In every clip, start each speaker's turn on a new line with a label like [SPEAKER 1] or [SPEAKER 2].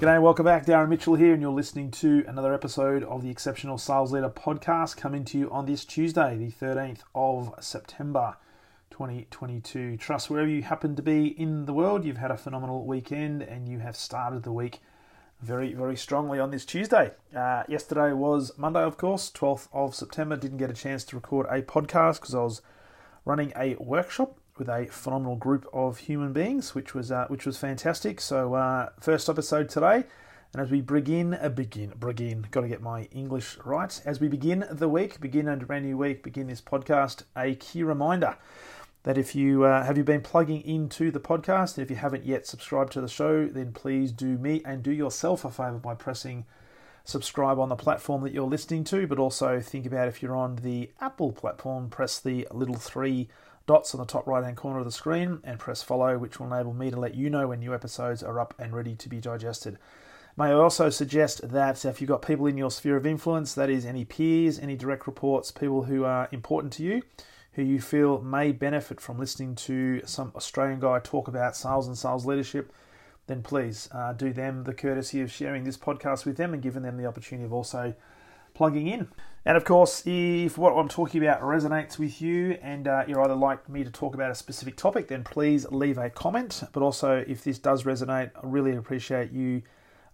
[SPEAKER 1] G'day, welcome back. Darren Mitchell here, and you're listening to another episode of the Exceptional Sales Leader podcast coming to you on this Tuesday, the 13th of September 2022. Trust wherever you happen to be in the world, you've had a phenomenal weekend and you have started the week very, very strongly on this Tuesday. Uh, yesterday was Monday, of course, 12th of September. Didn't get a chance to record a podcast because I was running a workshop with a phenomenal group of human beings, which was uh, which was fantastic. So uh, first episode today, and as we begin, uh, begin, begin, got to get my English right. As we begin the week, begin a brand new week, begin this podcast. A key reminder that if you uh, have you been plugging into the podcast, and if you haven't yet subscribed to the show, then please do me and do yourself a favor by pressing subscribe on the platform that you're listening to, but also think about if you're on the Apple platform, press the little three dots on the top right hand corner of the screen and press follow, which will enable me to let you know when new episodes are up and ready to be digested. May I also suggest that if you've got people in your sphere of influence, that is any peers, any direct reports, people who are important to you, who you feel may benefit from listening to some Australian guy talk about sales and sales leadership, then please uh, do them the courtesy of sharing this podcast with them and giving them the opportunity of also plugging in. And of course, if what I'm talking about resonates with you and uh, you'd either like me to talk about a specific topic, then please leave a comment. But also, if this does resonate, I really appreciate you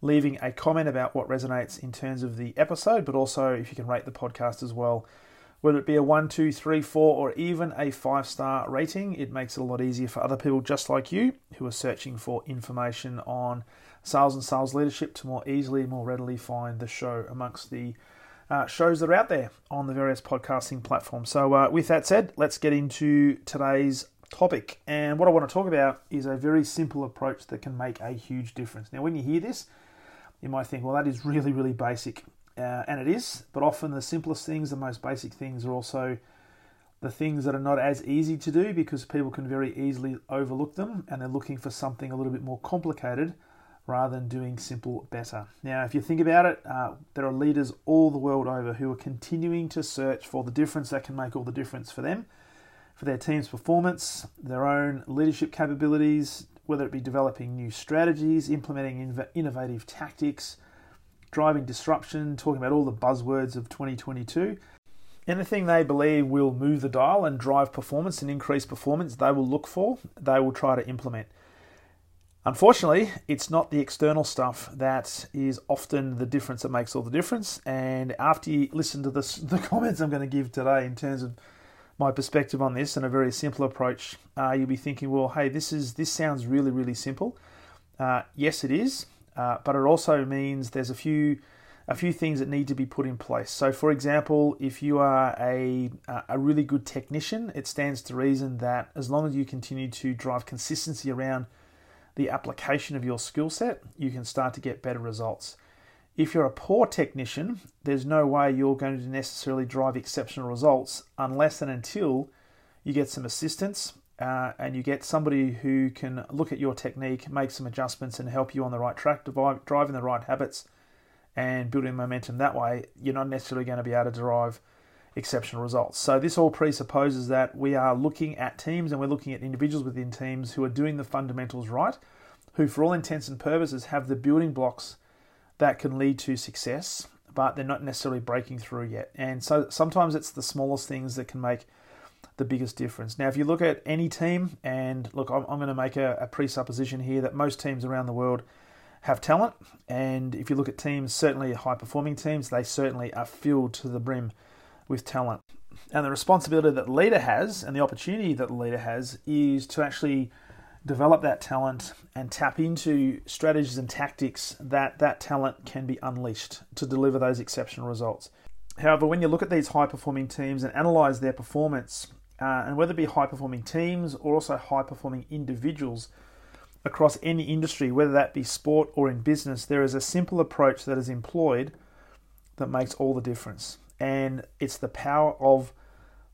[SPEAKER 1] leaving a comment about what resonates in terms of the episode, but also if you can rate the podcast as well. Whether it be a one, two, three, four, or even a five star rating, it makes it a lot easier for other people just like you who are searching for information on sales and sales leadership to more easily, and more readily find the show amongst the uh, shows that are out there on the various podcasting platforms. So, uh, with that said, let's get into today's topic. And what I want to talk about is a very simple approach that can make a huge difference. Now, when you hear this, you might think, well, that is really, really basic. Uh, and it is, but often the simplest things, the most basic things, are also the things that are not as easy to do because people can very easily overlook them and they're looking for something a little bit more complicated rather than doing simple better. Now, if you think about it, uh, there are leaders all the world over who are continuing to search for the difference that can make all the difference for them, for their team's performance, their own leadership capabilities, whether it be developing new strategies, implementing innovative tactics, driving disruption, talking about all the buzzwords of 2022. Anything they believe will move the dial and drive performance and increase performance, they will look for, they will try to implement. Unfortunately, it's not the external stuff that is often the difference that makes all the difference. And after you listen to this, the comments I'm going to give today in terms of my perspective on this and a very simple approach, uh, you'll be thinking, well, hey, this is this sounds really really simple. Uh, yes, it is, uh, but it also means there's a few a few things that need to be put in place. So, for example, if you are a a really good technician, it stands to reason that as long as you continue to drive consistency around the application of your skill set, you can start to get better results. If you're a poor technician, there's no way you're going to necessarily drive exceptional results unless and until you get some assistance uh, and you get somebody who can look at your technique, make some adjustments, and help you on the right track, driving the right habits and building momentum that way. You're not necessarily going to be able to drive exceptional results. So, this all presupposes that we are looking at teams and we're looking at individuals within teams who are doing the fundamentals right, who, for all intents and purposes, have the building blocks that can lead to success, but they're not necessarily breaking through yet. And so, sometimes it's the smallest things that can make the biggest difference. Now, if you look at any team, and look, I'm, I'm going to make a, a presupposition here that most teams around the world have talent. And if you look at teams, certainly high performing teams, they certainly are filled to the brim with talent. And the responsibility that the leader has and the opportunity that the leader has is to actually develop that talent and tap into strategies and tactics that that talent can be unleashed to deliver those exceptional results. However, when you look at these high performing teams and analyze their performance, uh, and whether it be high performing teams or also high performing individuals across any industry, whether that be sport or in business, there is a simple approach that is employed that makes all the difference. And it's the power of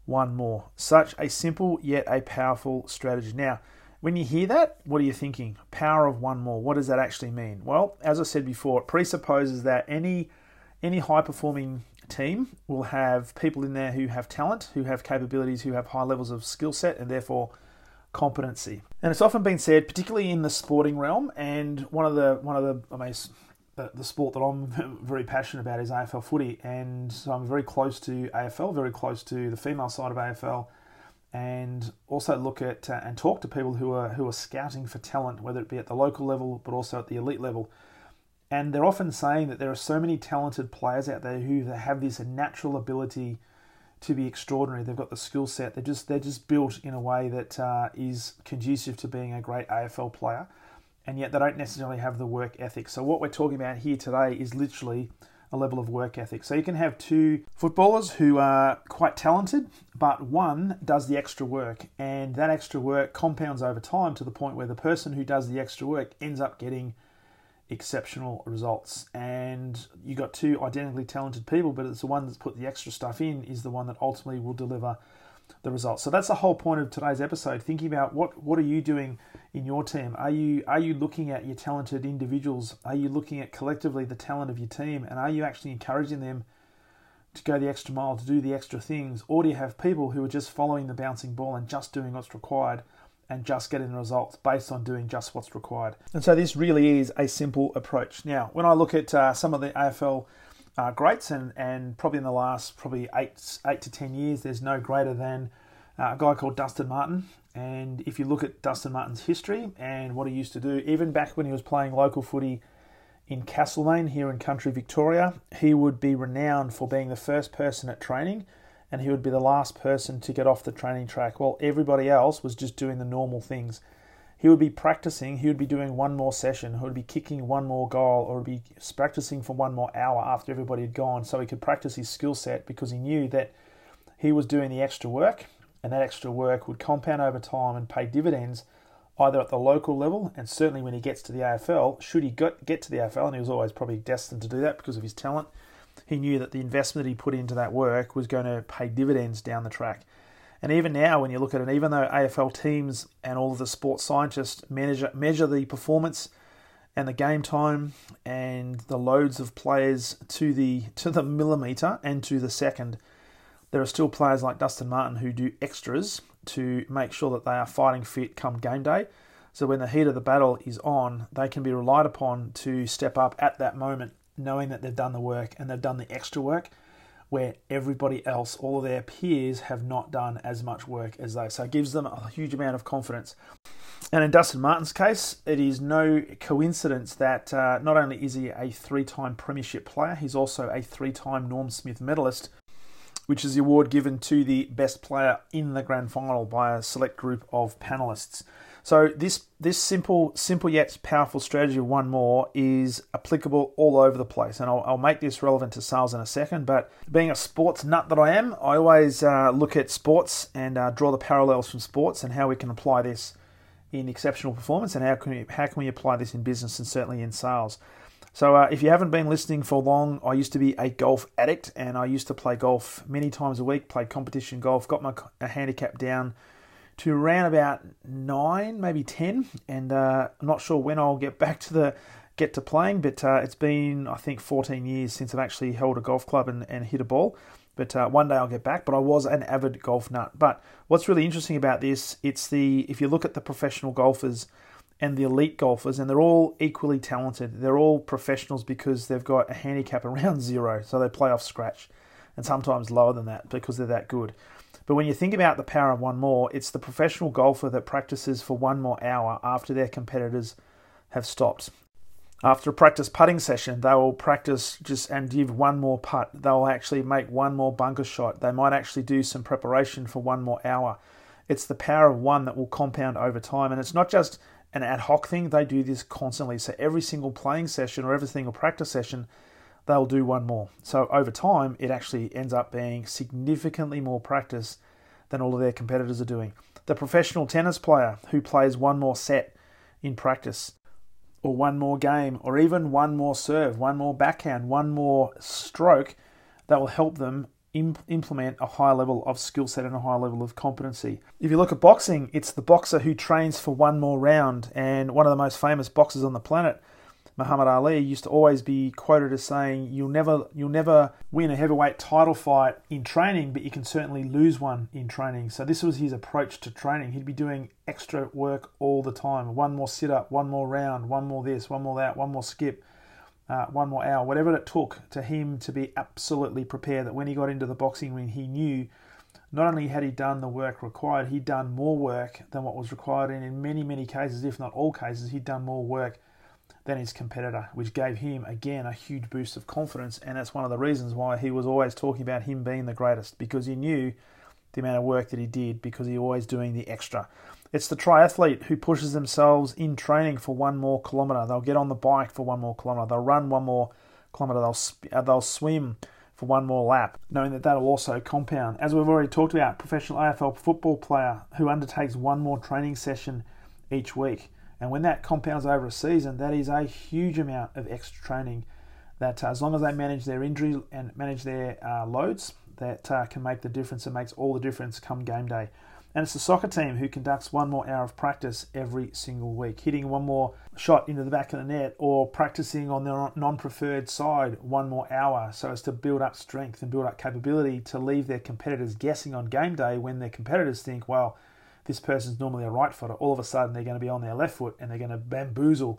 [SPEAKER 1] one more. Such a simple yet a powerful strategy. Now, when you hear that, what are you thinking? Power of one more. What does that actually mean? Well, as I said before, it presupposes that any any high performing team will have people in there who have talent, who have capabilities, who have high levels of skill set, and therefore competency. And it's often been said, particularly in the sporting realm, and one of the one of the mean, the, sport that I'm very passionate about is AFL footy, and so I'm very close to AFL, very close to the female side of AFL and also look at uh, and talk to people who are who are scouting for talent, whether it be at the local level but also at the elite level. And they're often saying that there are so many talented players out there who have this natural ability to be extraordinary. They've got the skill set. They're just they're just built in a way that uh, is conducive to being a great AFL player, and yet they don't necessarily have the work ethic. So what we're talking about here today is literally a level of work ethic. So you can have two footballers who are quite talented, but one does the extra work, and that extra work compounds over time to the point where the person who does the extra work ends up getting exceptional results. And you've got two identically talented people, but it's the one that's put the extra stuff in is the one that ultimately will deliver the results. So that's the whole point of today's episode. Thinking about what what are you doing in your team? Are you are you looking at your talented individuals? Are you looking at collectively the talent of your team, and are you actually encouraging them to go the extra mile, to do the extra things, or do you have people who are just following the bouncing ball and just doing what's required? And just getting the results based on doing just what's required. And so, this really is a simple approach. Now, when I look at uh, some of the AFL uh, greats, and, and probably in the last probably eight eight to ten years, there's no greater than uh, a guy called Dustin Martin. And if you look at Dustin Martin's history and what he used to do, even back when he was playing local footy in Castlemaine here in country Victoria, he would be renowned for being the first person at training and he would be the last person to get off the training track while everybody else was just doing the normal things he would be practicing, he would be doing one more session, he would be kicking one more goal, or be practicing for one more hour after everybody had gone so he could practice his skill set because he knew that he was doing the extra work and that extra work would compound over time and pay dividends either at the local level and certainly when he gets to the AFL, should he get to the AFL, and he was always probably destined to do that because of his talent, he knew that the investment he put into that work was going to pay dividends down the track. And even now, when you look at it, even though AFL teams and all of the sports scientists measure, measure the performance and the game time and the loads of players to the to the millimeter and to the second, there are still players like Dustin Martin who do extras to make sure that they are fighting fit come game day. So when the heat of the battle is on, they can be relied upon to step up at that moment, knowing that they've done the work and they've done the extra work where everybody else, all of their peers, have not done as much work as they. So it gives them a huge amount of confidence. And in Dustin Martin's case, it is no coincidence that uh, not only is he a three time Premiership player, he's also a three time Norm Smith medalist, which is the award given to the best player in the grand final by a select group of panelists. So this this simple simple yet powerful strategy of one more is applicable all over the place, and I'll, I'll make this relevant to sales in a second. But being a sports nut that I am, I always uh, look at sports and uh, draw the parallels from sports and how we can apply this in exceptional performance, and how can we, how can we apply this in business and certainly in sales. So, uh, if you haven't been listening for long, I used to be a golf addict and I used to play golf many times a week, played competition golf, got my handicap down to around about nine, maybe ten, and uh, I'm not sure when I'll get back to the get to playing. But uh, it's been I think 14 years since I've actually held a golf club and, and hit a ball. But uh, one day I'll get back. But I was an avid golf nut. But what's really interesting about this, it's the if you look at the professional golfers and the elite golfers, and they're all equally talented. They're all professionals because they've got a handicap around zero, so they play off scratch, and sometimes lower than that because they're that good. But when you think about the power of one more, it's the professional golfer that practices for one more hour after their competitors have stopped. After a practice putting session, they will practice just and give one more putt. They'll actually make one more bunker shot. They might actually do some preparation for one more hour. It's the power of one that will compound over time. And it's not just an ad hoc thing, they do this constantly. So every single playing session or every single practice session, they'll do one more. So over time, it actually ends up being significantly more practice than all of their competitors are doing. The professional tennis player who plays one more set in practice, or one more game, or even one more serve, one more backhand, one more stroke that will help them implement a high level of skill set and a high level of competency. If you look at boxing, it's the boxer who trains for one more round, and one of the most famous boxers on the planet, Muhammad Ali, used to always be quoted as saying, "You'll never, you'll never win a heavyweight title fight in training, but you can certainly lose one in training." So this was his approach to training. He'd be doing extra work all the time. One more sit up, one more round, one more this, one more that, one more skip uh, one more hour, whatever it took to him to be absolutely prepared that when he got into the boxing ring, he knew not only had he done the work required, he'd done more work than what was required, and in many, many cases, if not all cases, he'd done more work than his competitor, which gave him again a huge boost of confidence. And that's one of the reasons why he was always talking about him being the greatest because he knew the amount of work that he did because he was always doing the extra. It's the triathlete who pushes themselves in training for one more kilometre. They'll get on the bike for one more kilometre. They'll run one more kilometre. They'll uh, they'll swim for one more lap, knowing that that'll also compound. As we've already talked about, professional AFL football player who undertakes one more training session each week, and when that compounds over a season, that is a huge amount of extra training. That uh, as long as they manage their injury and manage their uh, loads, that uh, can make the difference and makes all the difference come game day. And it's the soccer team who conducts one more hour of practice every single week, hitting one more shot into the back of the net or practicing on their non preferred side one more hour so as to build up strength and build up capability to leave their competitors guessing on game day when their competitors think, well, this person's normally a right footer. All of a sudden, they're going to be on their left foot and they're going to bamboozle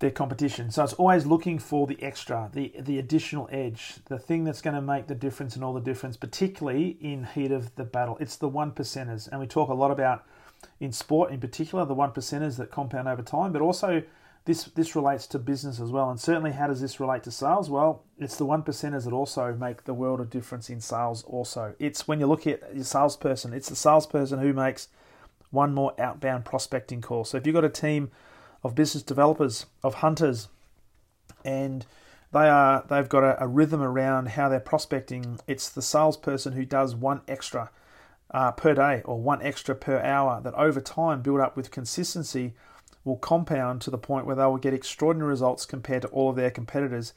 [SPEAKER 1] their competition. So it's always looking for the extra, the the additional edge, the thing that's going to make the difference and all the difference, particularly in heat of the battle. It's the one percenters, and we talk a lot about in sport, in particular, the one percenters that compound over time, but also this this relates to business as well. And certainly, how does this relate to sales? Well, it's the one percenters that also make the world of difference in sales. Also, it's when you look at your salesperson, it's the salesperson who makes one more outbound prospecting call. So if you've got a team of business developers, of hunters, and they are they've got a, a rhythm around how they're prospecting. It's the salesperson who does one extra uh, per day or one extra per hour that over time build up with consistency will compound to the point where they will get extraordinary results compared to all of their competitors.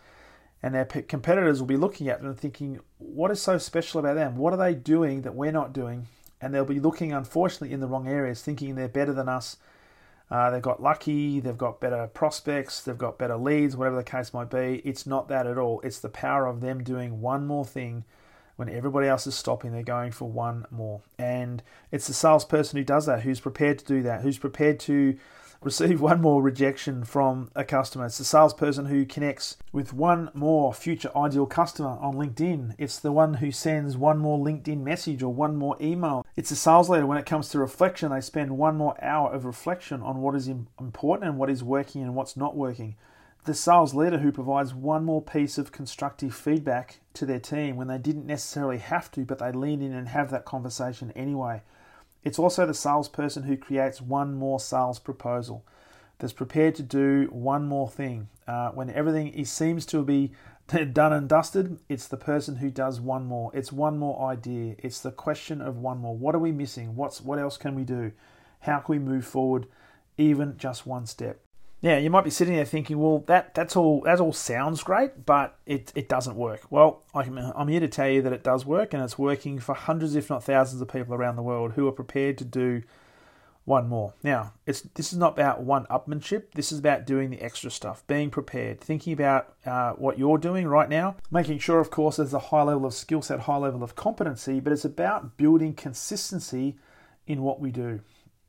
[SPEAKER 1] And their competitors will be looking at them and thinking, what is so special about them? What are they doing that we're not doing? And they'll be looking, unfortunately, in the wrong areas, thinking they're better than us uh, they've got lucky, they've got better prospects, they've got better leads, whatever the case might be. It's not that at all. It's the power of them doing one more thing when everybody else is stopping. They're going for one more. And it's the salesperson who does that, who's prepared to do that, who's prepared to receive one more rejection from a customer. It's the salesperson who connects with one more future ideal customer on LinkedIn. It's the one who sends one more LinkedIn message or one more email. It's the sales leader when it comes to reflection. They spend one more hour of reflection on what is important and what is working and what's not working. The sales leader who provides one more piece of constructive feedback to their team when they didn't necessarily have to, but they lean in and have that conversation anyway. It's also the salesperson who creates one more sales proposal that's prepared to do one more thing. Uh, when everything seems to be done and dusted, it's the person who does one more. It's one more idea. It's the question of one more. What are we missing? What's what else can we do? How can we move forward even just one step? Now you might be sitting there thinking, well, that that's all that all sounds great, but it, it doesn't work. Well, I'm here to tell you that it does work, and it's working for hundreds, if not thousands, of people around the world who are prepared to do one more. Now, it's this is not about one upmanship. This is about doing the extra stuff, being prepared, thinking about uh, what you're doing right now, making sure, of course, there's a high level of skill set, high level of competency, but it's about building consistency in what we do.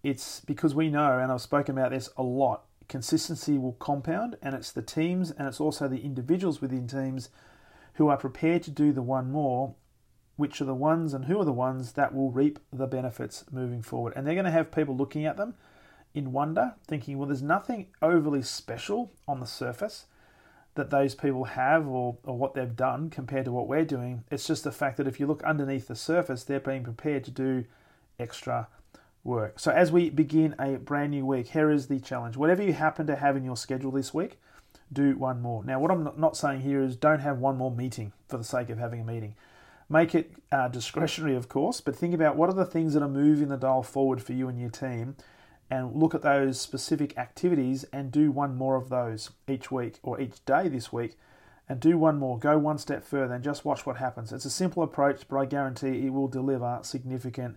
[SPEAKER 1] It's because we know, and I've spoken about this a lot consistency will compound, and it's the teams and it's also the individuals within teams who are prepared to do the one more, which are the ones and who are the ones that will reap the benefits moving forward. And they're going to have people looking at them in wonder, thinking, well, there's nothing overly special on the surface that those people have or, or what they've done compared to what we're doing. It's just the fact that if you look underneath the surface, they're being prepared to do extra work. So, as we begin a brand new week, here is the challenge. Whatever you happen to have in your schedule this week, do one more. Now, what I'm not saying here is don't have one more meeting for the sake of having a meeting. Make it uh, discretionary, of course, but think about what are the things that are moving the dial forward for you and your team, and look at those specific activities and do one more of those each week or each day this week and do one more. Go one step further and just watch what happens. It's a simple approach, but I guarantee it will deliver significant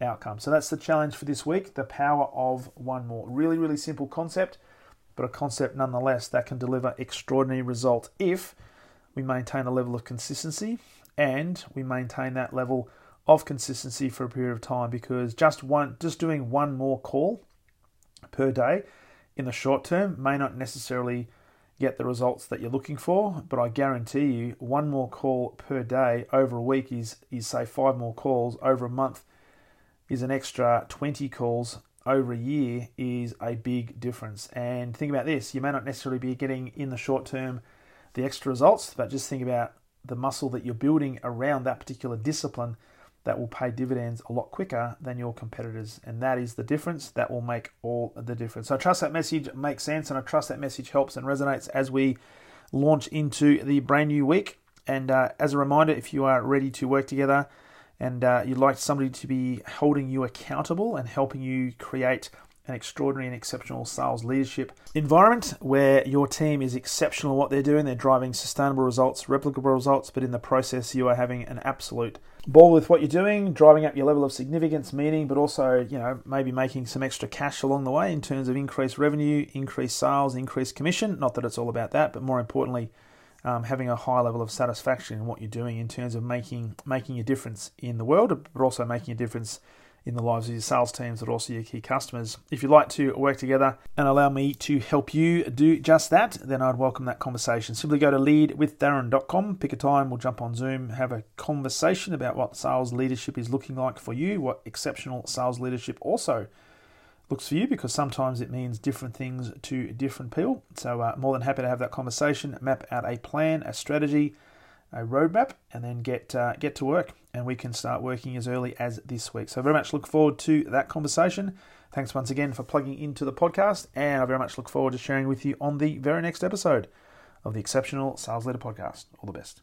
[SPEAKER 1] outcomes. So that's the challenge for this week the power of one more. Really, really simple concept, but a concept nonetheless that can deliver extraordinary results if we maintain a level of consistency and we maintain that level of consistency for a period of time because just one just doing one more call per day in the short term may not necessarily get the results that you're looking for, but I guarantee you one more call per day over a week is is say five more calls over a month is an extra 20 calls over a year is a big difference. And think about this, you may not necessarily be getting in the short term the extra results, but just think about the muscle that you're building around that particular discipline that will pay dividends a lot quicker than your competitors. And that is the difference. That will make all the difference. So I trust that message makes sense and I trust that message helps and resonates as we launch into the brand new week. And uh, as a reminder, if you are ready to work together and uh, you'd like somebody to be holding you accountable and helping you create an extraordinary and exceptional sales leadership environment where your team is exceptional at what they're doing. They're driving sustainable results, replicable results, but in the process, you are having an absolute ball with what you're doing, driving up your level of significance, meaning, but also, you know, maybe making some extra cash along the way in terms of increased revenue, increased sales, increased commission. Not that it's all about that, but more importantly, um, having a high level of satisfaction in what you're doing in terms of making making a difference in the world, but also making a difference in the lives of your sales teams, but also your key customers. If you'd like to work together and allow me to help you do just that, then I'd welcome that conversation. Simply go to leadwithdarren.com, pick a time, we'll jump on Zoom, have a conversation about what sales leadership is looking like for you, what exceptional sales leadership also looks for you because sometimes it means different things to different people. So, uh, more than happy to have that conversation, map out a plan, a strategy, a roadmap, and then get uh, get to work. And we can start working as early as this week. So, very much look forward to that conversation. Thanks once again for plugging into the podcast, and I very much look forward to sharing with you on the very next episode of the Exceptional Sales Leader Podcast. All the best.